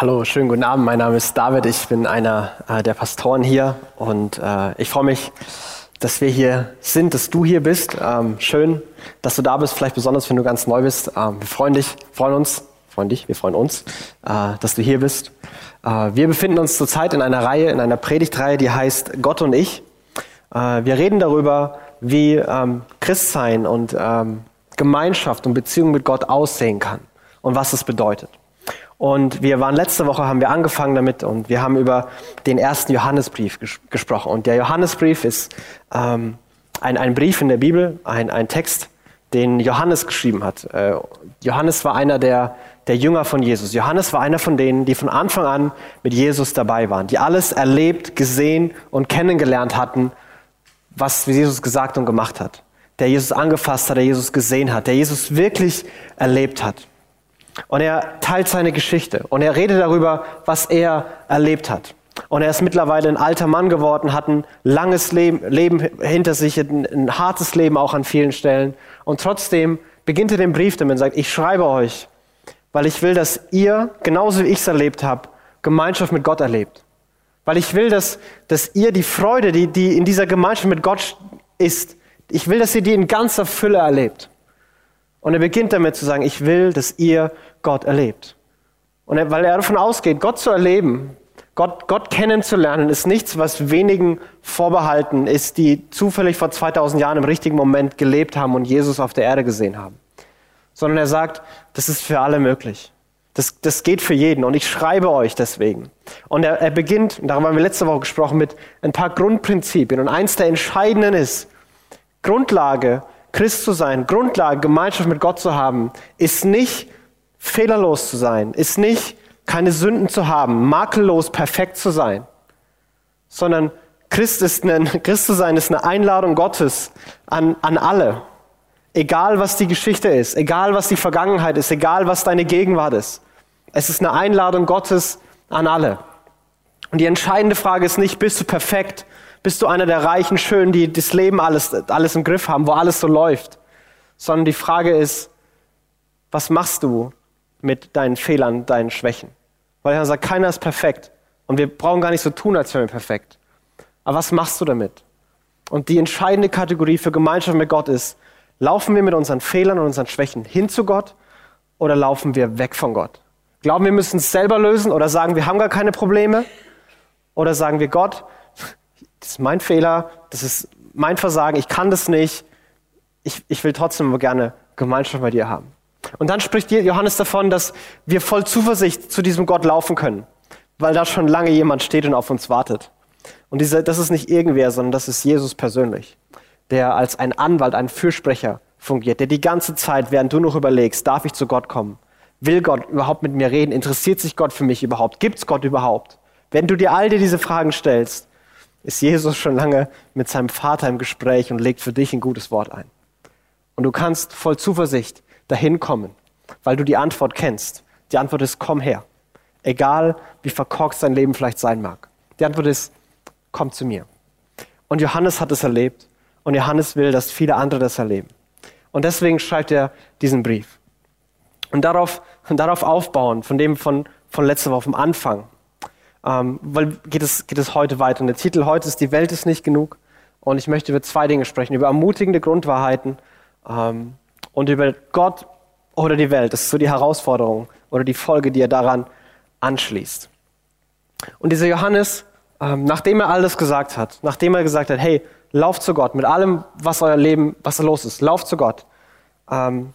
Hallo, schönen guten Abend. Mein Name ist David. Ich bin einer äh, der Pastoren hier und äh, ich freue mich, dass wir hier sind, dass du hier bist. Ähm, schön, dass du da bist, vielleicht besonders, wenn du ganz neu bist. Ähm, wir freuen dich, freuen uns, freuen dich, wir freuen uns, äh, dass du hier bist. Äh, wir befinden uns zurzeit in einer Reihe, in einer Predigtreihe, die heißt Gott und ich. Äh, wir reden darüber, wie ähm, Christsein und ähm, Gemeinschaft und Beziehung mit Gott aussehen kann und was es bedeutet. Und wir waren letzte Woche, haben wir angefangen damit und wir haben über den ersten Johannesbrief ges gesprochen. Und der Johannesbrief ist ähm, ein, ein Brief in der Bibel, ein, ein Text, den Johannes geschrieben hat. Äh, Johannes war einer der, der Jünger von Jesus. Johannes war einer von denen, die von Anfang an mit Jesus dabei waren, die alles erlebt, gesehen und kennengelernt hatten, was Jesus gesagt und gemacht hat. Der Jesus angefasst hat, der Jesus gesehen hat, der Jesus wirklich erlebt hat. Und er teilt seine Geschichte und er redet darüber, was er erlebt hat. Und er ist mittlerweile ein alter Mann geworden, hat ein langes Leben, Leben hinter sich, ein, ein, hartes Leben auch an vielen Stellen. Und trotzdem beginnt er den Brief damit und sagt, ich schreibe euch, weil ich will, dass ihr, genauso wie ich es erlebt habe, Gemeinschaft mit Gott erlebt. Weil ich will, dass, dass ihr die Freude, die, die in dieser Gemeinschaft mit Gott ist, ich will, dass ihr die in ganzer Fülle erlebt. Und er beginnt damit zu sagen, ich will, dass ihr Gott erlebt. Und weil er davon ausgeht, Gott zu erleben, Gott, Gott kennenzulernen, ist nichts, was wenigen vorbehalten ist, die zufällig vor 2000 Jahren im richtigen Moment gelebt haben und Jesus auf der Erde gesehen haben. Sondern er sagt, das ist für alle möglich. Das, das geht für jeden und ich schreibe euch deswegen. Und er, er beginnt, und darüber haben wir letzte Woche gesprochen, mit ein paar Grundprinzipien. Und eins der entscheidenden ist, Grundlage, Christ zu sein, Grundlage, Gemeinschaft mit Gott zu haben, ist nicht fehlerlos zu sein, ist nicht keine Sünden zu haben, makellos perfekt zu sein, sondern Christ, ist ein, Christ zu sein ist eine Einladung Gottes an, an alle. Egal was die Geschichte ist, egal was die Vergangenheit ist, egal was deine Gegenwart ist. Es ist eine Einladung Gottes an alle. Und die entscheidende Frage ist nicht, bist du perfekt? Bist du einer der reichen Schönen, die das Leben alles, alles im Griff haben, wo alles so läuft? Sondern die Frage ist, was machst du mit deinen Fehlern, deinen Schwächen. Weil er sagt, keiner ist perfekt. Und wir brauchen gar nicht so tun, als wären wir perfekt. Aber was machst du damit? Und die entscheidende Kategorie für Gemeinschaft mit Gott ist, laufen wir mit unseren Fehlern und unseren Schwächen hin zu Gott oder laufen wir weg von Gott? Glauben wir müssen es selber lösen oder sagen wir haben gar keine Probleme? Oder sagen wir Gott, das ist mein Fehler, das ist mein Versagen, ich kann das nicht, ich, ich will trotzdem gerne Gemeinschaft bei dir haben. Und dann spricht Johannes davon, dass wir voll Zuversicht zu diesem Gott laufen können, weil da schon lange jemand steht und auf uns wartet. Und diese, das ist nicht irgendwer, sondern das ist Jesus persönlich, der als ein Anwalt, ein Fürsprecher fungiert, der die ganze Zeit, während du noch überlegst, darf ich zu Gott kommen? Will Gott überhaupt mit mir reden? Interessiert sich Gott für mich überhaupt? Gibt es Gott überhaupt? Wenn du dir all dir diese Fragen stellst, ist Jesus schon lange mit seinem Vater im Gespräch und legt für dich ein gutes Wort ein. Und du kannst voll Zuversicht dahin kommen, weil du die Antwort kennst. Die Antwort ist, komm her. Egal, wie verkorkst dein Leben vielleicht sein mag. Die Antwort ist, komm zu mir. Und Johannes hat es erlebt und Johannes will, dass viele andere das erleben. Und deswegen schreibt er diesen Brief. Und darauf, und darauf aufbauen, von dem von, von letzter Woche, vom Anfang, ähm, weil geht es, geht es heute weiter. Und der Titel heute ist Die Welt ist nicht genug. Und ich möchte über zwei Dinge sprechen, über ermutigende Grundwahrheiten ähm, und über Gott oder die Welt. Das ist so die Herausforderung oder die Folge, die er daran anschließt. Und dieser Johannes, ähm, nachdem er alles gesagt hat, nachdem er gesagt hat, hey, lauft zu Gott mit allem, was euer Leben, was da los ist, lauft zu Gott, ähm,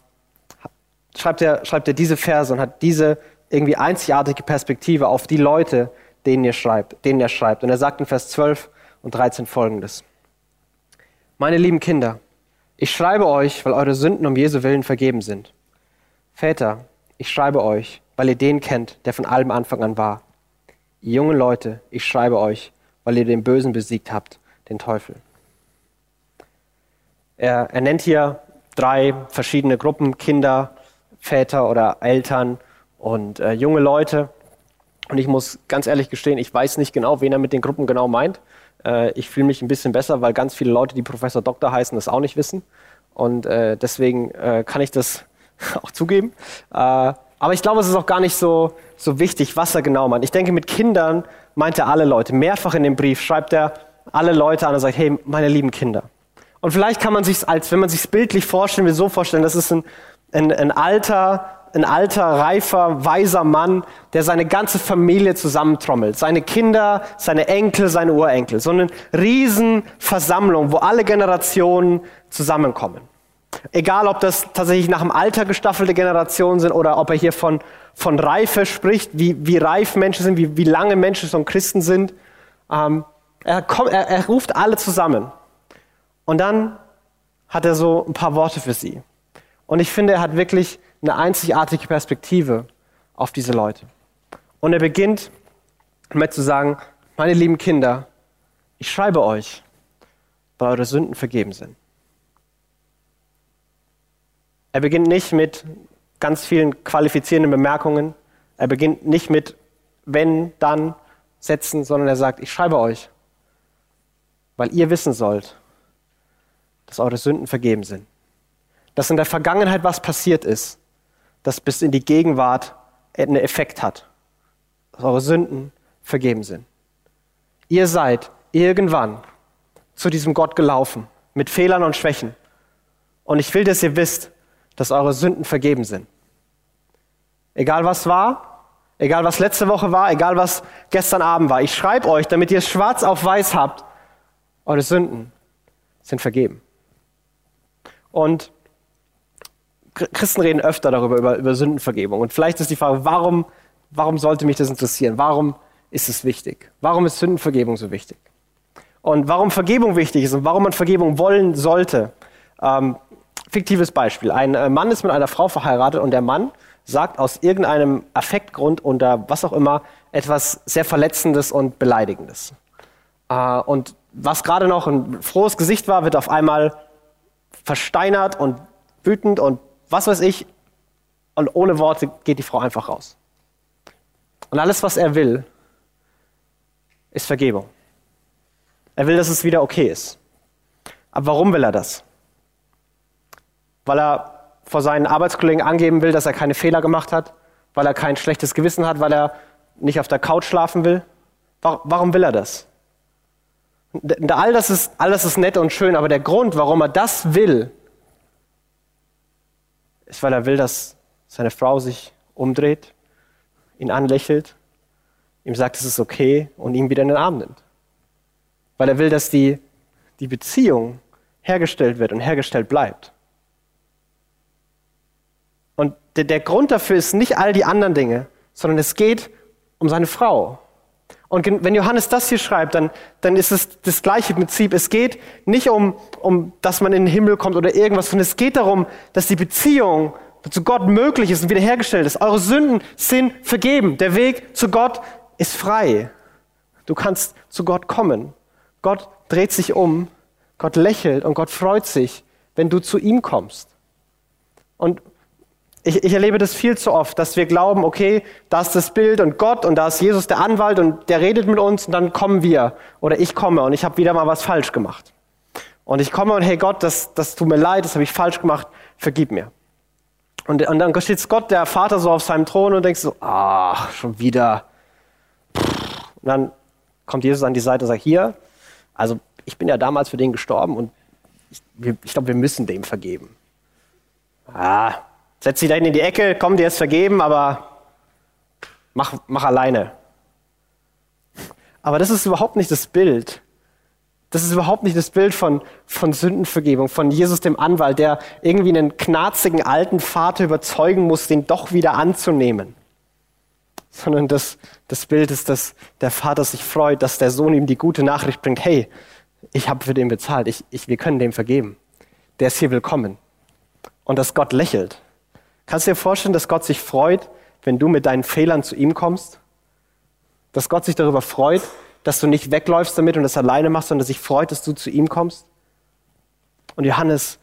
schreibt, er, schreibt er diese Verse und hat diese irgendwie einzigartige Perspektive auf die Leute, denen, ihr schreibt, denen er schreibt. Und er sagt in Vers 12 und 13 folgendes. Meine lieben Kinder, ich schreibe euch, weil eure Sünden um Jesu Willen vergeben sind. Väter, ich schreibe euch, weil ihr den kennt, der von allem Anfang an war. Ihr jungen Leute, ich schreibe euch, weil ihr den Bösen besiegt habt, den Teufel. Er, er nennt hier drei verschiedene Gruppen, Kinder, Väter oder Eltern und äh, junge Leute. Und ich muss ganz ehrlich gestehen, ich weiß nicht genau, wen er mit den Gruppen genau meint. Äh, ich fühle mich ein bisschen besser, weil ganz viele Leute, die Professor Doktor heißen, das auch nicht wissen. Und äh, deswegen äh, kann ich das auch zugeben. Äh, Aber ich glaube, es ist auch gar nicht so, so wichtig, was er genau meint. Ich denke, mit Kindern meint er alle Leute. Mehrfach in dem Brief schreibt er alle Leute an und sagt, hey, meine lieben Kinder. Und vielleicht kann man sich als, wenn man sich bildlich vorstellen will, so vorstellen, das ist ein, ein, ein alter, ein alter, reifer, weiser Mann, der seine ganze Familie zusammentrommelt. Seine Kinder, seine Enkel, seine Urenkel. So eine Riesenversammlung, wo alle Generationen zusammenkommen. Egal, ob das tatsächlich nach dem Alter gestaffelte Generationen sind oder ob er hier von, von Reife spricht, wie, wie reif Menschen sind, wie, wie lange Menschen schon Christen sind. Ähm, er, kommt, er, er ruft alle zusammen. Und dann hat er so ein paar Worte für sie. Und ich finde, er hat wirklich eine einzigartige Perspektive auf diese Leute. Und er beginnt mit zu sagen, meine lieben Kinder, ich schreibe euch, weil eure Sünden vergeben sind. Er beginnt nicht mit ganz vielen qualifizierenden Bemerkungen. Er beginnt nicht mit wenn, dann, Sätzen, sondern er sagt, ich schreibe euch, weil ihr wissen sollt, dass eure Sünden vergeben sind. Dass in der Vergangenheit was passiert ist, das bis in die Gegenwart einen Effekt hat. Dass eure Sünden vergeben sind. Ihr seid irgendwann zu diesem Gott gelaufen, mit Fehlern und Schwächen. Und ich will, dass ihr wisst, dass eure Sünden vergeben sind. Egal was war, egal was letzte Woche war, egal was gestern Abend war. Ich schreibe euch, damit ihr es schwarz auf weiß habt, eure Sünden sind vergeben. Und Christen reden öfter darüber, über, über Sündenvergebung. Und vielleicht ist die Frage, warum, warum sollte mich das interessieren? Warum ist es wichtig? Warum ist Sündenvergebung so wichtig? Und warum Vergebung wichtig ist und warum man Vergebung wollen sollte, ähm, fiktives Beispiel. Ein äh, Mann ist mit einer Frau verheiratet und der Mann sagt aus irgendeinem Affektgrund oder was auch immer etwas sehr Verletzendes und Beleidigendes. Äh, und was gerade noch ein frohes Gesicht war, wird auf einmal versteinert und wütend und was weiß ich. Und ohne Worte geht die Frau einfach raus. Und alles, was er will, ist Vergebung. Er will, dass es wieder okay ist. Aber warum will er das? weil er vor seinen Arbeitskollegen angeben will, dass er keine Fehler gemacht hat, weil er kein schlechtes Gewissen hat, weil er nicht auf der Couch schlafen will. Warum will er das? All das, ist, all das ist nett und schön, aber der Grund, warum er das will, ist, weil er will, dass seine Frau sich umdreht, ihn anlächelt, ihm sagt, es ist okay und ihn wieder in den Arm nimmt. Weil er will, dass die, die Beziehung hergestellt wird und hergestellt bleibt. Und der, der Grund dafür ist nicht all die anderen Dinge, sondern es geht um seine Frau. Und wenn Johannes das hier schreibt, dann, dann ist es das gleiche Prinzip. Es geht nicht um, um, dass man in den Himmel kommt oder irgendwas, sondern es geht darum, dass die Beziehung zu Gott möglich ist und wiederhergestellt ist. Eure Sünden sind vergeben. Der Weg zu Gott ist frei. Du kannst zu Gott kommen. Gott dreht sich um, Gott lächelt und Gott freut sich, wenn du zu ihm kommst. Und ich, ich erlebe das viel zu oft, dass wir glauben, okay, da ist das Bild und Gott und da ist Jesus der Anwalt und der redet mit uns und dann kommen wir oder ich komme und ich habe wieder mal was falsch gemacht. Und ich komme und hey Gott, das, das tut mir leid, das habe ich falsch gemacht, vergib mir. Und, und dann steht Gott, der Vater, so auf seinem Thron und denkt so, ach, schon wieder. Und dann kommt Jesus an die Seite und sagt, hier, also ich bin ja damals für den gestorben und ich, ich glaube, wir müssen dem vergeben. Ah, Setz dich da in die Ecke, komm, dir ist vergeben, aber mach, mach alleine. Aber das ist überhaupt nicht das Bild. Das ist überhaupt nicht das Bild von, von Sündenvergebung, von Jesus dem Anwalt, der irgendwie einen knarzigen alten Vater überzeugen muss, den doch wieder anzunehmen. Sondern das, das Bild ist, dass der Vater sich freut, dass der Sohn ihm die gute Nachricht bringt, hey, ich habe für den bezahlt, ich, ich, wir können dem vergeben. Der ist hier willkommen. Und dass Gott lächelt Kannst du dir vorstellen, dass Gott sich freut, wenn du mit deinen Fehlern zu ihm kommst? Dass Gott sich darüber freut, dass du nicht wegläufst damit und das alleine machst, sondern dass sich freut, dass du zu ihm kommst? Und Johannes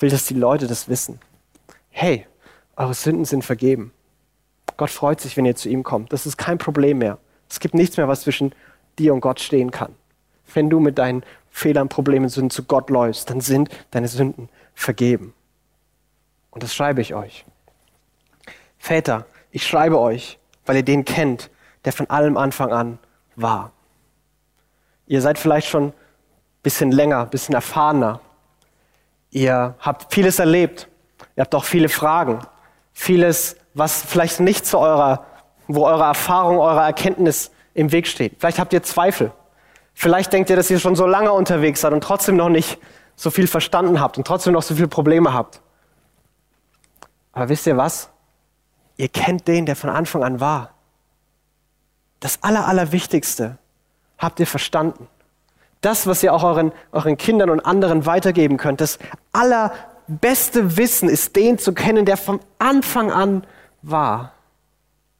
will, dass die Leute das wissen. Hey, eure Sünden sind vergeben. Gott freut sich, wenn ihr zu ihm kommt. Das ist kein Problem mehr. Es gibt nichts mehr, was zwischen dir und Gott stehen kann. Wenn du mit deinen Fehlern, Problemen, Sünden zu Gott läufst, dann sind deine Sünden vergeben. Und das schreibe ich euch. Väter, ich schreibe euch, weil ihr den kennt, der von allem Anfang an war. Ihr seid vielleicht schon ein bisschen länger, ein bisschen erfahrener. Ihr habt vieles erlebt. Ihr habt auch viele Fragen. Vieles, was vielleicht nicht zu eurer, wo eure Erfahrung, eure Erkenntnis im Weg steht. Vielleicht habt ihr Zweifel. Vielleicht denkt ihr, dass ihr schon so lange unterwegs seid und trotzdem noch nicht so viel verstanden habt und trotzdem noch so viele Probleme habt. Aber wisst ihr was? Ihr kennt den, der von Anfang an war. Das Aller, Allerwichtigste habt ihr verstanden. Das, was ihr auch euren, euren Kindern und anderen weitergeben könnt, das allerbeste Wissen ist, den zu kennen, der von Anfang an war.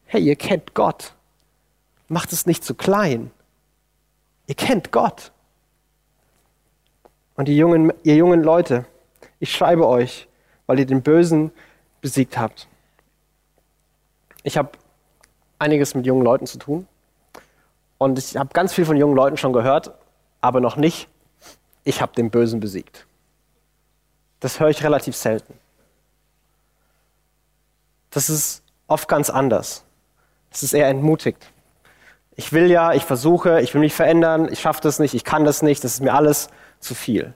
Hey, ihr kennt Gott. Macht es nicht zu klein. Ihr kennt Gott. Und die jungen, ihr jungen Leute, ich schreibe euch, weil ihr den Bösen besiegt habt. Ich habe einiges mit jungen Leuten zu tun. Und ich habe ganz viel von jungen Leuten schon gehört, aber noch nicht, ich habe den Bösen besiegt. Das höre ich relativ selten. Das ist oft ganz anders. Es ist eher entmutigt. Ich will ja, ich versuche, ich will mich verändern, ich schaffe das nicht, ich kann das nicht, das ist mir alles zu viel.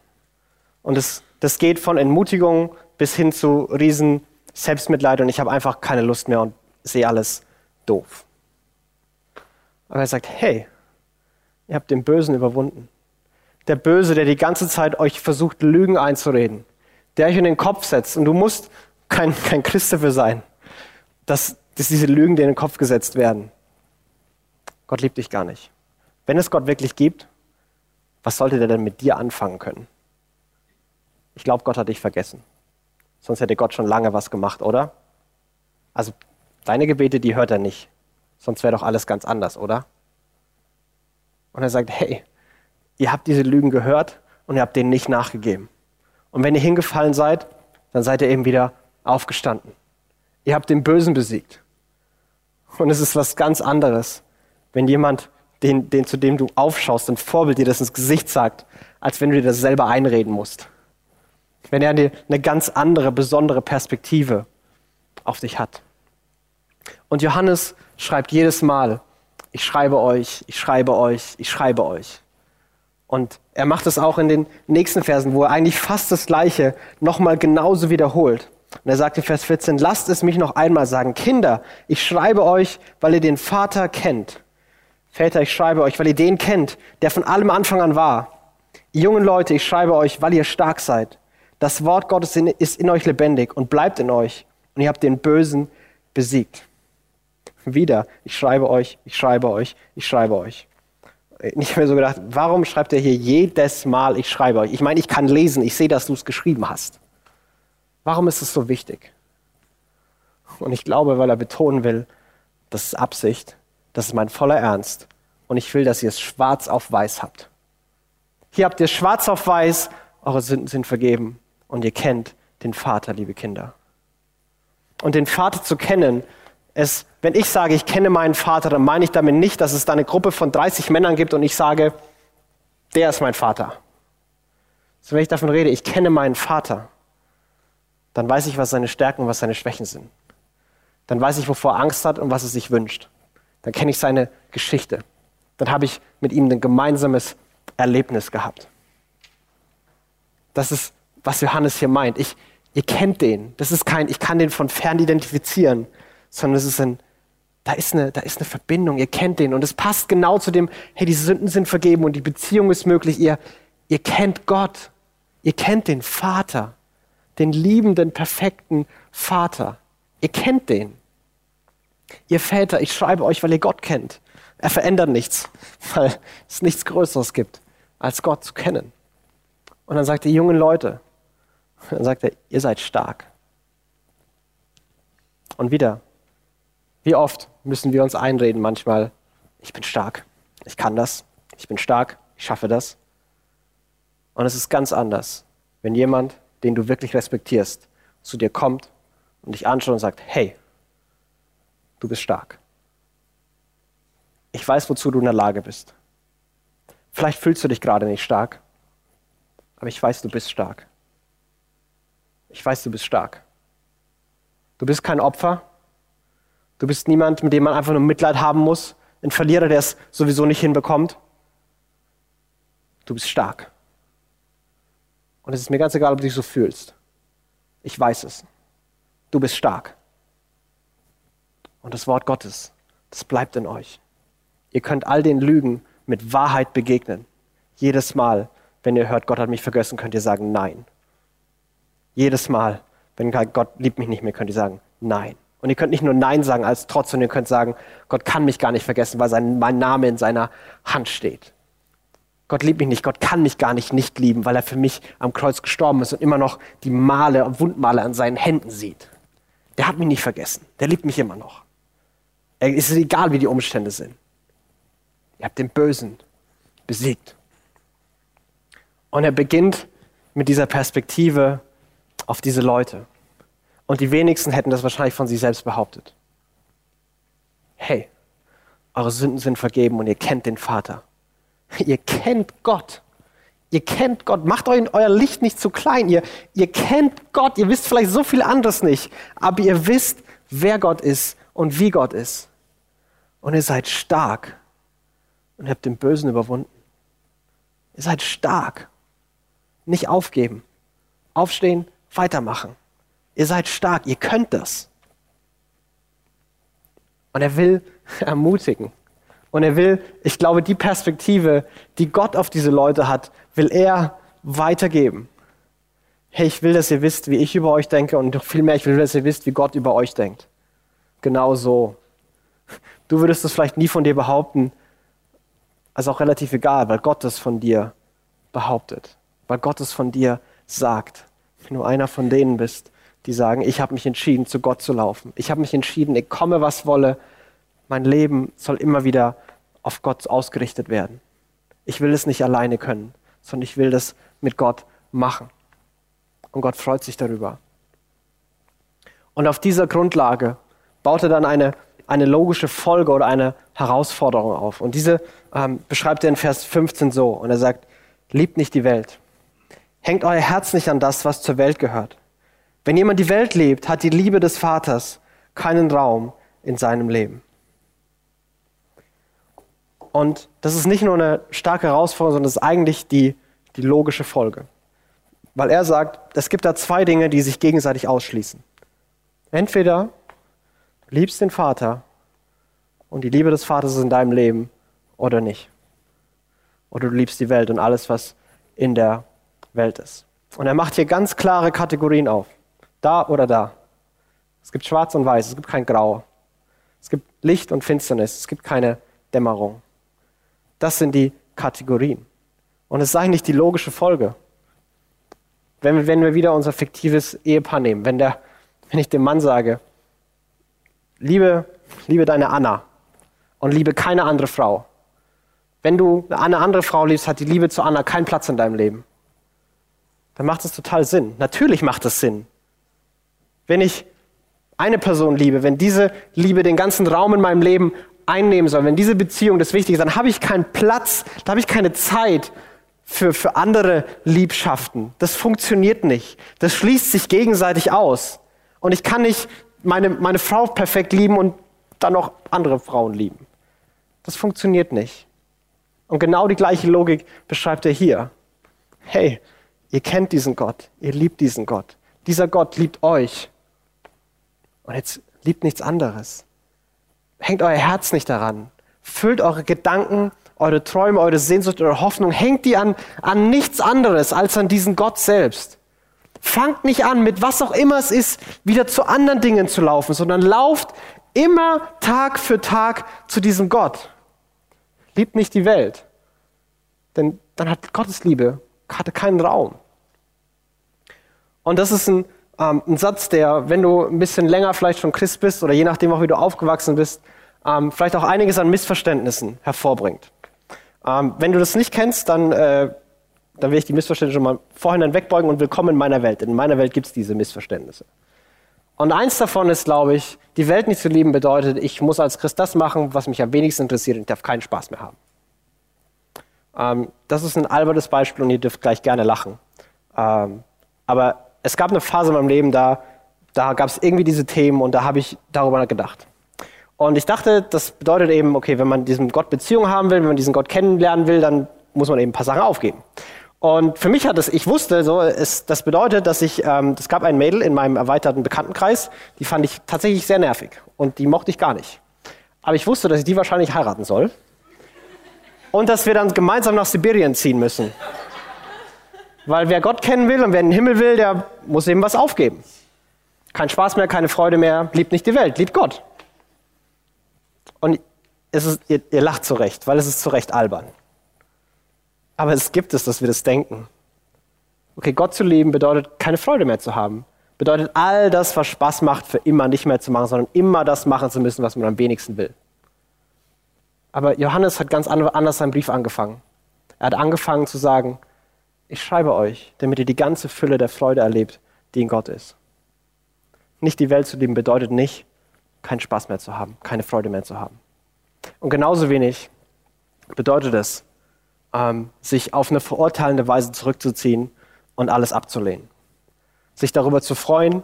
Und das, das geht von Entmutigung bis hin zu riesen Selbstmitleid und ich habe einfach keine Lust mehr und sehe alles doof. Aber er sagt, hey, ihr habt den Bösen überwunden. Der Böse, der die ganze Zeit euch versucht, Lügen einzureden, der euch in den Kopf setzt und du musst kein, kein Christ dafür sein, dass, dass diese Lügen dir in den Kopf gesetzt werden. Gott liebt dich gar nicht. Wenn es Gott wirklich gibt, was sollte der denn mit dir anfangen können? Ich glaube, Gott hat dich vergessen. Sonst hätte Gott schon lange was gemacht, oder? Also deine Gebete, die hört er nicht. Sonst wäre doch alles ganz anders, oder? Und er sagt, hey, ihr habt diese Lügen gehört und ihr habt denen nicht nachgegeben. Und wenn ihr hingefallen seid, dann seid ihr eben wieder aufgestanden. Ihr habt den Bösen besiegt. Und es ist was ganz anderes, wenn jemand, den, den, zu dem du aufschaust, ein Vorbild dir das ins Gesicht sagt, als wenn du dir das selber einreden musst. Wenn er eine, eine ganz andere, besondere Perspektive auf dich hat. Und Johannes schreibt jedes Mal, ich schreibe euch, ich schreibe euch, ich schreibe euch. Und er macht es auch in den nächsten Versen, wo er eigentlich fast das Gleiche nochmal genauso wiederholt. Und er sagt in Vers 14, lasst es mich noch einmal sagen, Kinder, ich schreibe euch, weil ihr den Vater kennt. Väter, ich schreibe euch, weil ihr den kennt, der von allem Anfang an war. Jungen Leute, ich schreibe euch, weil ihr stark seid. Das Wort Gottes ist in euch lebendig und bleibt in euch. Und ihr habt den Bösen besiegt. Wieder, ich schreibe euch, ich schreibe euch, ich schreibe euch. Nicht mehr so gedacht, warum schreibt er hier jedes Mal, ich schreibe euch? Ich meine, ich kann lesen, ich sehe, dass du es geschrieben hast. Warum ist es so wichtig? Und ich glaube, weil er betonen will, das ist Absicht, das ist mein voller Ernst. Und ich will, dass ihr es schwarz auf weiß habt. Hier habt ihr schwarz auf weiß, eure Sünden sind vergeben und ihr kennt den Vater, liebe Kinder. Und den Vater zu kennen, ist, wenn ich sage, ich kenne meinen Vater, dann meine ich damit nicht, dass es da eine Gruppe von 30 Männern gibt und ich sage, der ist mein Vater. So, wenn ich davon rede, ich kenne meinen Vater, dann weiß ich, was seine Stärken und was seine Schwächen sind. Dann weiß ich, wovor er Angst hat und was er sich wünscht. Dann kenne ich seine Geschichte. Dann habe ich mit ihm ein gemeinsames Erlebnis gehabt. Das ist, was Johannes hier meint. Ich, ihr kennt den. Das ist kein, ich kann den von fern identifizieren, sondern es ist ein, da ist eine, da ist eine Verbindung. Ihr kennt den und es passt genau zu dem, hey, die Sünden sind vergeben und die Beziehung ist möglich. Ihr, ihr kennt Gott. Ihr kennt den Vater, den liebenden, perfekten Vater. Ihr kennt den. Ihr Väter, ich schreibe euch, weil ihr Gott kennt. Er verändert nichts, weil es nichts Größeres gibt, als Gott zu kennen. Und dann sagt er, jungen Leute, dann sagt er, ihr seid stark. Und wieder, wie oft müssen wir uns einreden manchmal, ich bin stark, ich kann das, ich bin stark, ich schaffe das. Und es ist ganz anders, wenn jemand, den du wirklich respektierst, zu dir kommt und dich anschaut und sagt, hey, du bist stark. Ich weiß, wozu du in der Lage bist. Vielleicht fühlst du dich gerade nicht stark, aber ich weiß, du bist stark. Ich weiß, du bist stark. Du bist kein Opfer, Du bist niemand, mit dem man einfach nur Mitleid haben muss. Ein Verlierer, der es sowieso nicht hinbekommt. Du bist stark. Und es ist mir ganz egal, ob du dich so fühlst. Ich weiß es. Du bist stark. Und das Wort Gottes, das bleibt in euch. Ihr könnt all den Lügen mit Wahrheit begegnen. Jedes Mal, wenn ihr hört, Gott hat mich vergessen, könnt ihr sagen Nein. Jedes Mal, wenn Gott liebt mich nicht mehr, könnt ihr sagen Nein. Und ihr könnt nicht nur Nein sagen als Trotz, sondern ihr könnt sagen, Gott kann mich gar nicht vergessen, weil sein, mein Name in seiner Hand steht. Gott liebt mich nicht, Gott kann mich gar nicht nicht lieben, weil er für mich am Kreuz gestorben ist und immer noch die Male, Wundmale an seinen Händen sieht. Der hat mich nicht vergessen, der liebt mich immer noch. Es ist egal, wie die Umstände sind. Ihr habt den Bösen besiegt. Und er beginnt mit dieser Perspektive auf diese Leute. Und die wenigsten hätten das wahrscheinlich von sich selbst behauptet. Hey, eure Sünden sind vergeben und ihr kennt den Vater. Ihr kennt Gott. Ihr kennt Gott. Macht euch euer Licht nicht zu klein. Ihr, ihr kennt Gott. Ihr wisst vielleicht so viel anderes nicht. Aber ihr wisst, wer Gott ist und wie Gott ist. Und ihr seid stark. Und habt den Bösen überwunden. Ihr seid stark. Nicht aufgeben. Aufstehen, weitermachen. Ihr seid stark. Ihr könnt das. Und er will ermutigen. Und er will, ich glaube, die Perspektive, die Gott auf diese Leute hat, will er weitergeben. Hey, ich will, dass ihr wisst, wie ich über euch denke und noch viel mehr, ich will, dass ihr wisst, wie Gott über euch denkt. Genau so. Du würdest es vielleicht nie von dir behaupten, also auch relativ egal, weil Gott es von dir behauptet, weil Gott es von dir sagt. Wenn du einer von denen bist, die sagen, ich habe mich entschieden, zu Gott zu laufen. Ich habe mich entschieden, ich komme, was wolle. Mein Leben soll immer wieder auf Gott ausgerichtet werden. Ich will es nicht alleine können, sondern ich will das mit Gott machen. Und Gott freut sich darüber. Und auf dieser Grundlage baut er dann eine, eine logische Folge oder eine Herausforderung auf. Und diese ähm, beschreibt er in Vers 15 so. Und er sagt, liebt nicht die Welt. Hängt euer Herz nicht an das, was zur Welt gehört. Wenn jemand die Welt lebt, hat die Liebe des Vaters keinen Raum in seinem Leben. Und das ist nicht nur eine starke Herausforderung, sondern es ist eigentlich die, die logische Folge. Weil er sagt, es gibt da zwei Dinge, die sich gegenseitig ausschließen. Entweder du liebst den Vater und die Liebe des Vaters ist in deinem Leben oder nicht. Oder du liebst die Welt und alles, was in der Welt ist. Und er macht hier ganz klare Kategorien auf. Da oder da. Es gibt schwarz und weiß, es gibt kein Grau. Es gibt Licht und Finsternis, es gibt keine Dämmerung. Das sind die Kategorien. Und es ist eigentlich die logische Folge. Wenn wir, wenn wir wieder unser fiktives Ehepaar nehmen, wenn, der, wenn ich dem Mann sage, liebe, liebe deine Anna und liebe keine andere Frau. Wenn du eine andere Frau liebst, hat die Liebe zu Anna keinen Platz in deinem Leben. Dann macht es total Sinn. Natürlich macht es Sinn. Wenn ich eine Person liebe, wenn diese Liebe den ganzen Raum in meinem Leben einnehmen soll, wenn diese Beziehung das Wichtige ist, dann habe ich keinen Platz, da habe ich keine Zeit für, für andere Liebschaften. Das funktioniert nicht. Das schließt sich gegenseitig aus. Und ich kann nicht meine, meine Frau perfekt lieben und dann noch andere Frauen lieben. Das funktioniert nicht. Und genau die gleiche Logik beschreibt er hier. Hey, ihr kennt diesen Gott, ihr liebt diesen Gott. Dieser Gott liebt euch. Und jetzt liebt nichts anderes. Hängt euer Herz nicht daran. Füllt eure Gedanken, eure Träume, eure Sehnsucht, eure Hoffnung, hängt die an, an nichts anderes als an diesen Gott selbst. Fangt nicht an, mit was auch immer es ist, wieder zu anderen Dingen zu laufen, sondern lauft immer Tag für Tag zu diesem Gott. Liebt nicht die Welt, denn dann hat Gottes Liebe hatte keinen Raum. Und das ist ein ähm, ein Satz, der, wenn du ein bisschen länger vielleicht schon Christ bist oder je nachdem auch wie du aufgewachsen bist, ähm, vielleicht auch einiges an Missverständnissen hervorbringt. Ähm, wenn du das nicht kennst, dann, äh, dann will ich die Missverständnisse schon mal vorhin wegbeugen und willkommen in meiner Welt. In meiner Welt gibt es diese Missverständnisse. Und eins davon ist, glaube ich, die Welt nicht zu lieben bedeutet, ich muss als Christ das machen, was mich am wenigsten interessiert und ich darf keinen Spaß mehr haben. Ähm, das ist ein albernes Beispiel und ihr dürft gleich gerne lachen. Ähm, aber es gab eine Phase in meinem Leben, da, da gab es irgendwie diese Themen und da habe ich darüber gedacht. Und ich dachte, das bedeutet eben, okay, wenn man diesem Gott Beziehung haben will, wenn man diesen Gott kennenlernen will, dann muss man eben ein paar Sachen aufgeben. Und für mich hat es, ich wusste, so, es, das bedeutet, dass ich, ähm, es gab ein Mädel in meinem erweiterten Bekanntenkreis, die fand ich tatsächlich sehr nervig und die mochte ich gar nicht. Aber ich wusste, dass ich die wahrscheinlich heiraten soll und dass wir dann gemeinsam nach Sibirien ziehen müssen. Weil wer Gott kennen will und wer den Himmel will, der muss eben was aufgeben. Kein Spaß mehr, keine Freude mehr, liebt nicht die Welt, liebt Gott. Und es ist, ihr, ihr lacht zurecht, weil es ist zurecht albern. Aber es gibt es, dass wir das denken. Okay, Gott zu lieben bedeutet, keine Freude mehr zu haben. Bedeutet, all das, was Spaß macht, für immer nicht mehr zu machen, sondern immer das machen zu müssen, was man am wenigsten will. Aber Johannes hat ganz anders seinen Brief angefangen. Er hat angefangen zu sagen, ich schreibe euch, damit ihr die ganze Fülle der Freude erlebt, die in Gott ist. Nicht die Welt zu lieben bedeutet nicht, keinen Spaß mehr zu haben, keine Freude mehr zu haben. Und genauso wenig bedeutet es, ähm, sich auf eine verurteilende Weise zurückzuziehen und alles abzulehnen. Sich darüber zu freuen,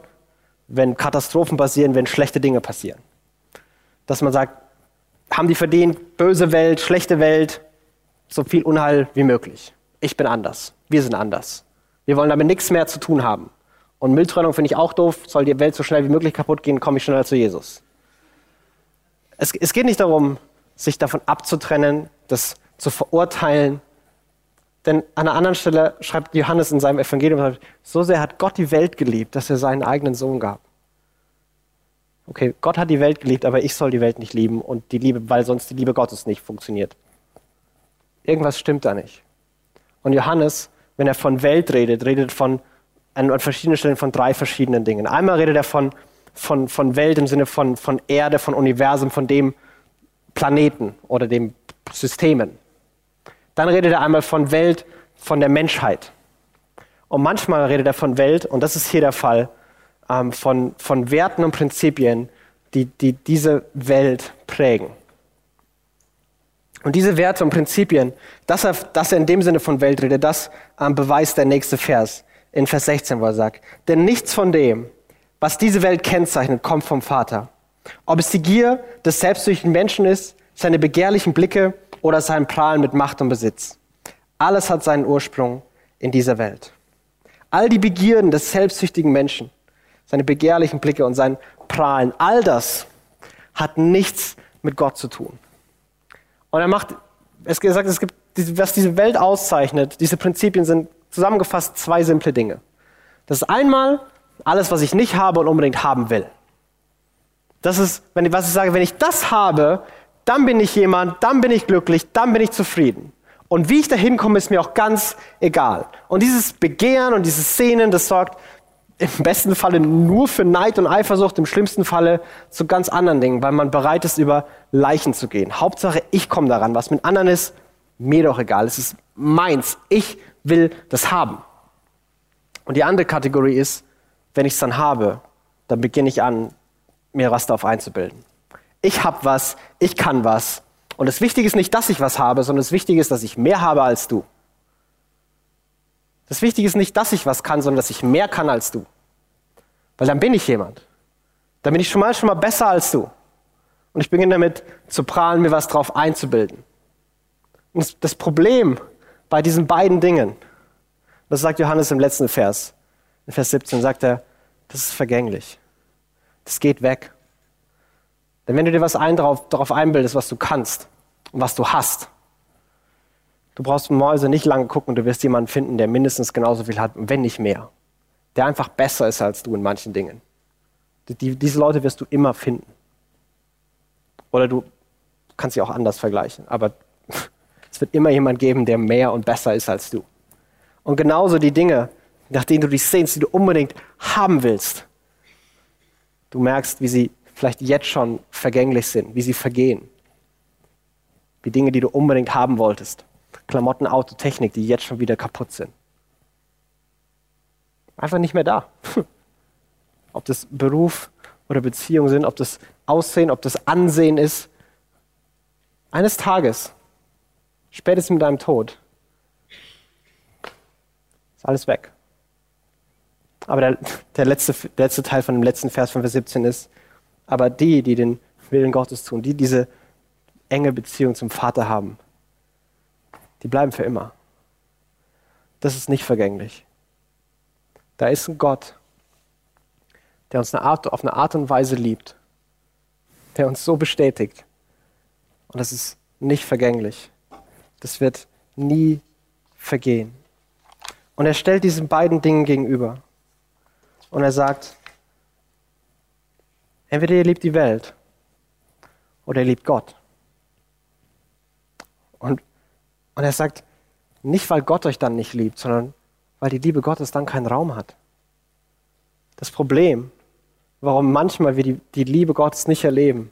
wenn Katastrophen passieren, wenn schlechte Dinge passieren. Dass man sagt, haben die verdient, böse Welt, schlechte Welt, so viel Unheil wie möglich. Ich bin anders. Wir sind anders. Wir wollen damit nichts mehr zu tun haben. Und Mülltrennung finde ich auch doof. Soll die Welt so schnell wie möglich kaputt gehen, komme ich schneller zu Jesus. Es, es geht nicht darum, sich davon abzutrennen, das zu verurteilen. Denn an einer anderen Stelle schreibt Johannes in seinem Evangelium, so sehr hat Gott die Welt geliebt, dass er seinen eigenen Sohn gab. Okay, Gott hat die Welt geliebt, aber ich soll die Welt nicht lieben und die Liebe, weil sonst die Liebe Gottes nicht funktioniert. Irgendwas stimmt da nicht. Und Johannes, wenn er von Welt redet, redet von an verschiedenen Stellen von drei verschiedenen Dingen. Einmal redet er von, von, von Welt im Sinne von, von Erde, von Universum, von dem Planeten oder dem Systemen. Dann redet er einmal von Welt, von der Menschheit. Und manchmal redet er von Welt, und das ist hier der Fall, ähm, von, von Werten und Prinzipien, die, die diese Welt prägen. Und diese Werte und Prinzipien, dass er, dass er in dem Sinne von Welt redet, das ähm, beweist der nächste Vers in Vers 16, wo er sagt, denn nichts von dem, was diese Welt kennzeichnet, kommt vom Vater. Ob es die Gier des selbstsüchtigen Menschen ist, seine begehrlichen Blicke oder sein Prahlen mit Macht und Besitz. Alles hat seinen Ursprung in dieser Welt. All die Begierden des selbstsüchtigen Menschen, seine begehrlichen Blicke und sein Prahlen, all das hat nichts mit Gott zu tun. Und er macht, es gesagt, es gibt, was diese Welt auszeichnet, diese Prinzipien sind zusammengefasst zwei simple Dinge. Das ist einmal alles, was ich nicht habe und unbedingt haben will. Das ist, wenn ich, was ich sage, wenn ich das habe, dann bin ich jemand, dann bin ich glücklich, dann bin ich zufrieden. Und wie ich da hinkomme, ist mir auch ganz egal. Und dieses Begehren und dieses Sehnen, das sorgt im besten Falle nur für Neid und Eifersucht, im schlimmsten Falle zu ganz anderen Dingen, weil man bereit ist, über Leichen zu gehen. Hauptsache, ich komme daran. Was mit anderen ist, mir doch egal. Es ist meins. Ich will das haben. Und die andere Kategorie ist, wenn ich es dann habe, dann beginne ich an, mir was darauf einzubilden ich habe was, ich kann was. Und das Wichtige ist nicht, dass ich was habe, sondern das Wichtige ist, dass ich mehr habe als du. Das Wichtige ist nicht, dass ich was kann, sondern dass ich mehr kann als du. Weil dann bin ich jemand. Dann bin ich schon mal, schon mal besser als du. Und ich beginne damit zu prahlen, mir was drauf einzubilden. Und das Problem bei diesen beiden Dingen, das sagt Johannes im letzten Vers, in Vers 17, sagt er, das ist vergänglich. Das geht weg. Denn wenn du dir was ein, darauf, darauf einbildest, was du kannst und was du hast, du brauchst Mäuse nicht lange gucken, du wirst jemanden finden, der mindestens genauso viel hat, wenn nicht mehr. Der einfach besser ist als du in manchen Dingen. Die, diese Leute wirst du immer finden. Oder du kannst sie auch anders vergleichen. Aber es wird immer jemand geben, der mehr und besser ist als du. Und genauso die Dinge, nach denen du dich sehnst, die du unbedingt haben willst. Du merkst, wie sie vielleicht jetzt schon vergänglich sind, wie sie vergehen. Wie Dinge, die du unbedingt haben wolltest. Klamotten, Auto, Technik, die jetzt schon wieder kaputt sind. Einfach nicht mehr da. Ob das Beruf oder Beziehung sind, ob das Aussehen, ob das Ansehen ist. Eines Tages, spätestens mit deinem Tod, ist alles weg. Aber der, der, letzte, der letzte Teil von dem letzten Vers von Vers 17 ist, aber die, die den Willen Gottes tun, die diese enge Beziehung zum Vater haben, die bleiben für immer. Das ist nicht vergänglich. Da ist ein Gott, der uns eine Art, auf eine Art und Weise liebt, der uns so bestätigt. Und das ist nicht vergänglich. Das wird nie vergehen. Und er stellt diesen beiden Dingen gegenüber. Und er sagt, entweder ihr liebt die Welt oder ihr liebt Gott. Und, und er sagt, nicht weil Gott euch dann nicht liebt, sondern weil die Liebe Gottes dann keinen Raum hat. Das Problem, warum manchmal wir die, die Liebe Gottes nicht erleben,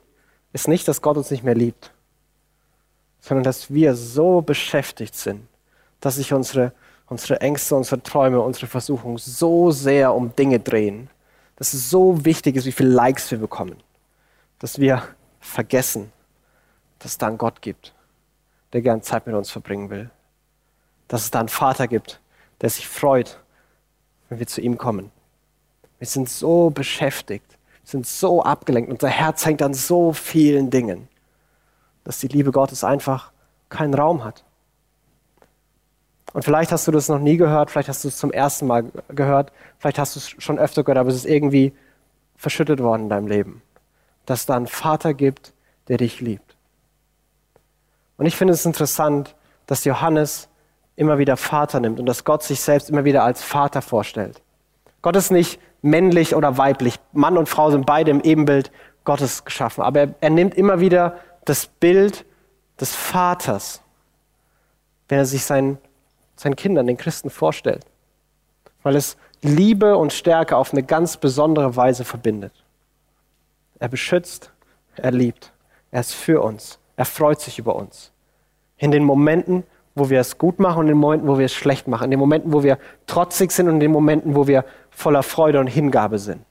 ist nicht, dass Gott uns nicht mehr liebt, sondern dass wir so beschäftigt sind, dass sich unsere, unsere Ängste, unsere Träume, unsere Versuchungen so sehr um Dinge drehen, dass es so wichtig ist, wie viele Likes wir bekommen, dass wir vergessen, dass es da einen Gott gibt, der gern Zeit mit uns verbringen will, dass es da einen Vater gibt, der sich freut, wenn wir zu ihm kommen. Wir sind so beschäftigt, sind so abgelenkt, unser Herz hängt an so vielen Dingen, dass die Liebe Gottes einfach keinen Raum hat. Und vielleicht hast du das noch nie gehört, vielleicht hast du es zum ersten Mal gehört, vielleicht hast du es schon öfter gehört, aber es ist irgendwie verschüttet worden in deinem Leben, dass da einen Vater gibt, der dich liebt. Und ich finde es interessant, dass Johannes immer wieder Vater nimmt und dass Gott sich selbst immer wieder als Vater vorstellt. Gott ist nicht männlich oder weiblich. Mann und Frau sind beide im Ebenbild Gottes geschaffen. Aber er, er nimmt immer wieder das Bild des Vaters, wenn er sich seinen, seinen Kindern, den Christen vorstellt. Weil es Liebe und Stärke auf eine ganz besondere Weise verbindet. Er beschützt, er liebt, er ist für uns, er freut sich über uns. In den Momenten, wo wir es gut machen und in den Momenten, wo wir es schlecht machen. In den Momenten, wo wir trotzig sind und in den Momenten, wo wir voller Freude und Hingabe sind.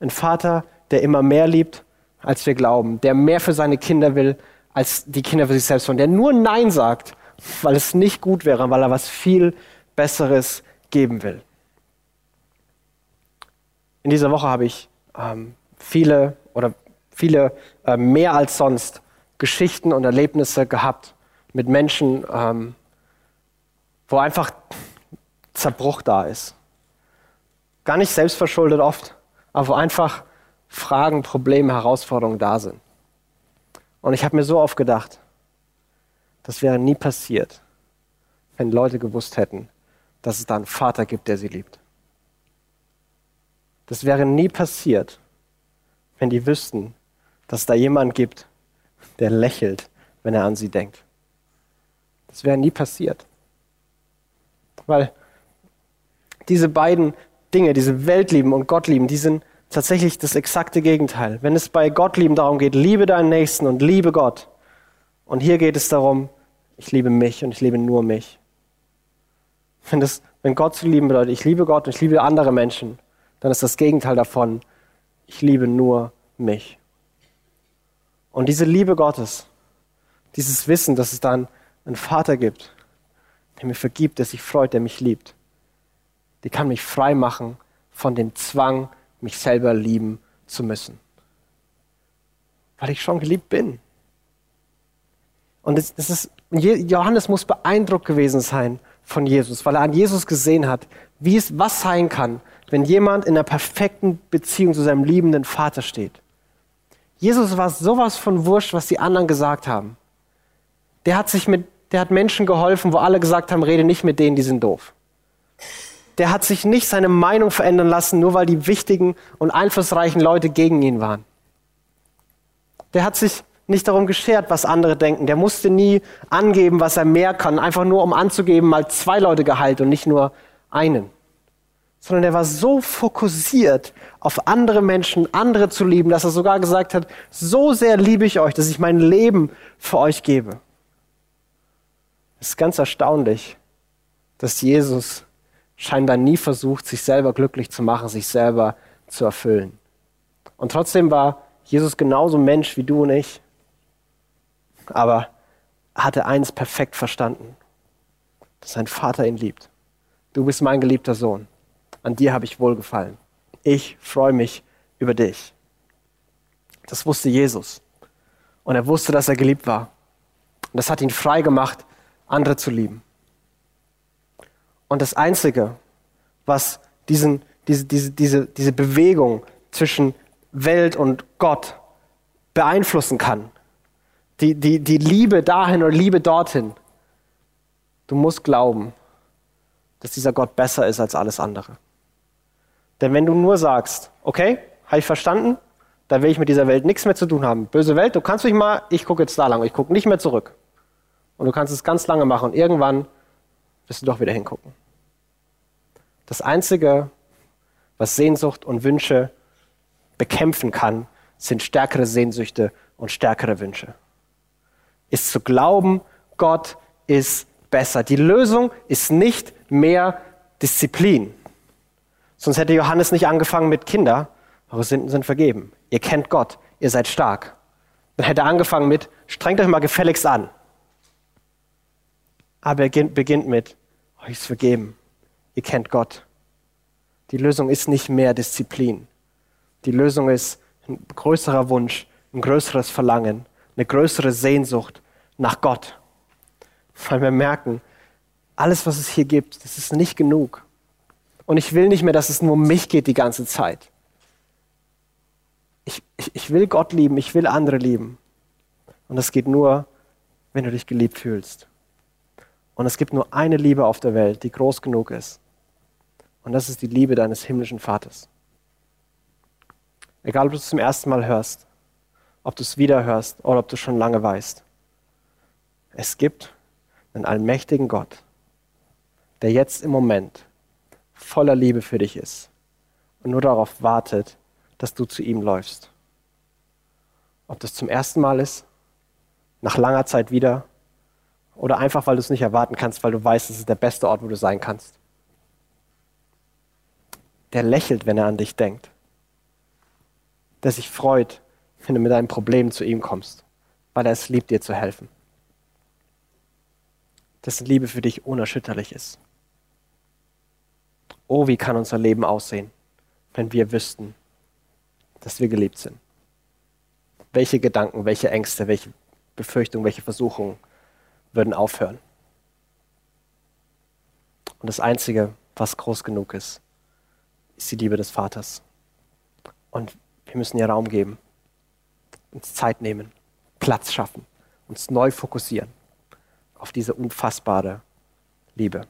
Ein Vater, der immer mehr liebt, als wir glauben, der mehr für seine Kinder will, als die Kinder für sich selbst wollen, der nur Nein sagt, weil es nicht gut wäre, weil er was viel Besseres geben will. In dieser Woche habe ich ähm, viele oder viele äh, mehr als sonst Geschichten und Erlebnisse gehabt mit Menschen, ähm, wo einfach Zerbruch da ist. Gar nicht selbstverschuldet oft, aber wo einfach Fragen, Probleme, Herausforderungen da sind. Und ich habe mir so oft gedacht, das wäre nie passiert, wenn Leute gewusst hätten, dass es da einen Vater gibt, der sie liebt. Das wäre nie passiert, wenn die wüssten, dass es da jemand gibt, der lächelt, wenn er an sie denkt. Das wäre nie passiert. Weil diese beiden Dinge, diese Weltlieben und Gottlieben, die sind tatsächlich das exakte Gegenteil. Wenn es bei Gottlieben darum geht, liebe deinen Nächsten und liebe Gott. Und hier geht es darum, ich liebe mich und ich liebe nur mich. Wenn, das, wenn Gott zu lieben bedeutet, ich liebe Gott und ich liebe andere Menschen, dann ist das Gegenteil davon, ich liebe nur mich. Und diese Liebe Gottes, dieses Wissen, dass es dann einen Vater gibt, der mir vergibt, der sich freut, der mich liebt, die kann mich frei machen von dem Zwang, mich selber lieben zu müssen. Weil ich schon geliebt bin. Und das, das ist, Johannes muss beeindruckt gewesen sein von Jesus, weil er an Jesus gesehen hat, wie es was sein kann, wenn jemand in einer perfekten Beziehung zu seinem liebenden Vater steht. Jesus war sowas von wurscht, was die anderen gesagt haben. Der hat sich mit, der hat Menschen geholfen, wo alle gesagt haben, rede nicht mit denen, die sind doof. Der hat sich nicht seine Meinung verändern lassen, nur weil die wichtigen und einflussreichen Leute gegen ihn waren. Der hat sich nicht darum geschert, was andere denken. Der musste nie angeben, was er mehr kann, einfach nur um anzugeben, mal zwei Leute geheilt und nicht nur einen. Sondern er war so fokussiert auf andere Menschen, andere zu lieben, dass er sogar gesagt hat, so sehr liebe ich euch, dass ich mein Leben für euch gebe. Es ist ganz erstaunlich, dass Jesus scheinbar nie versucht, sich selber glücklich zu machen, sich selber zu erfüllen. Und trotzdem war Jesus genauso Mensch wie du und ich, aber hatte eins perfekt verstanden, dass sein Vater ihn liebt. Du bist mein geliebter Sohn. An dir habe ich wohlgefallen. Ich freue mich über dich. Das wusste Jesus. Und er wusste, dass er geliebt war. Und das hat ihn frei gemacht, andere zu lieben. Und das Einzige, was diesen, diese, diese, diese, diese Bewegung zwischen Welt und Gott beeinflussen kann, die, die, die Liebe dahin oder Liebe dorthin, du musst glauben, dass dieser Gott besser ist als alles andere. Denn wenn du nur sagst, okay, habe ich verstanden, dann will ich mit dieser Welt nichts mehr zu tun haben. Böse Welt, du kannst mich mal, ich gucke jetzt da lang, ich gucke nicht mehr zurück. Und du kannst es ganz lange machen und irgendwann wirst du doch wieder hingucken. Das Einzige, was Sehnsucht und Wünsche bekämpfen kann, sind stärkere Sehnsüchte und stärkere Wünsche. Ist zu glauben, Gott ist besser. Die Lösung ist nicht mehr Disziplin. Sonst hätte Johannes nicht angefangen mit Kinder, eure Sünden sind vergeben. Ihr kennt Gott, ihr seid stark. Dann hätte er angefangen mit, strengt euch mal gefälligst an. Aber er beginnt mit, euch ist vergeben ihr kennt Gott. Die Lösung ist nicht mehr Disziplin. Die Lösung ist ein größerer Wunsch, ein größeres Verlangen, eine größere Sehnsucht nach Gott. Weil wir merken, alles, was es hier gibt, das ist nicht genug. Und ich will nicht mehr, dass es nur um mich geht die ganze Zeit. Ich, ich, ich will Gott lieben, ich will andere lieben. Und das geht nur, wenn du dich geliebt fühlst. Und es gibt nur eine Liebe auf der Welt, die groß genug ist. Und das ist die Liebe deines himmlischen Vaters. Egal, ob du es zum ersten Mal hörst, ob du es wieder hörst oder ob du es schon lange weißt. Es gibt einen allmächtigen Gott, der jetzt im Moment voller Liebe für dich ist und nur darauf wartet, dass du zu ihm läufst. Ob das zum ersten Mal ist, nach langer Zeit wieder oder einfach, weil du es nicht erwarten kannst, weil du weißt, es ist der beste Ort, wo du sein kannst. Der lächelt, wenn er an dich denkt. Der sich freut, wenn du mit deinem Problem zu ihm kommst, weil er es liebt, dir zu helfen. Dessen Liebe für dich unerschütterlich ist. Oh, wie kann unser Leben aussehen, wenn wir wüssten, dass wir geliebt sind. Welche Gedanken, welche Ängste, welche Befürchtungen, welche Versuchungen würden aufhören. Und das Einzige, was groß genug ist, ist die Liebe des Vaters. Und wir müssen ihr Raum geben, uns Zeit nehmen, Platz schaffen, uns neu fokussieren auf diese unfassbare Liebe.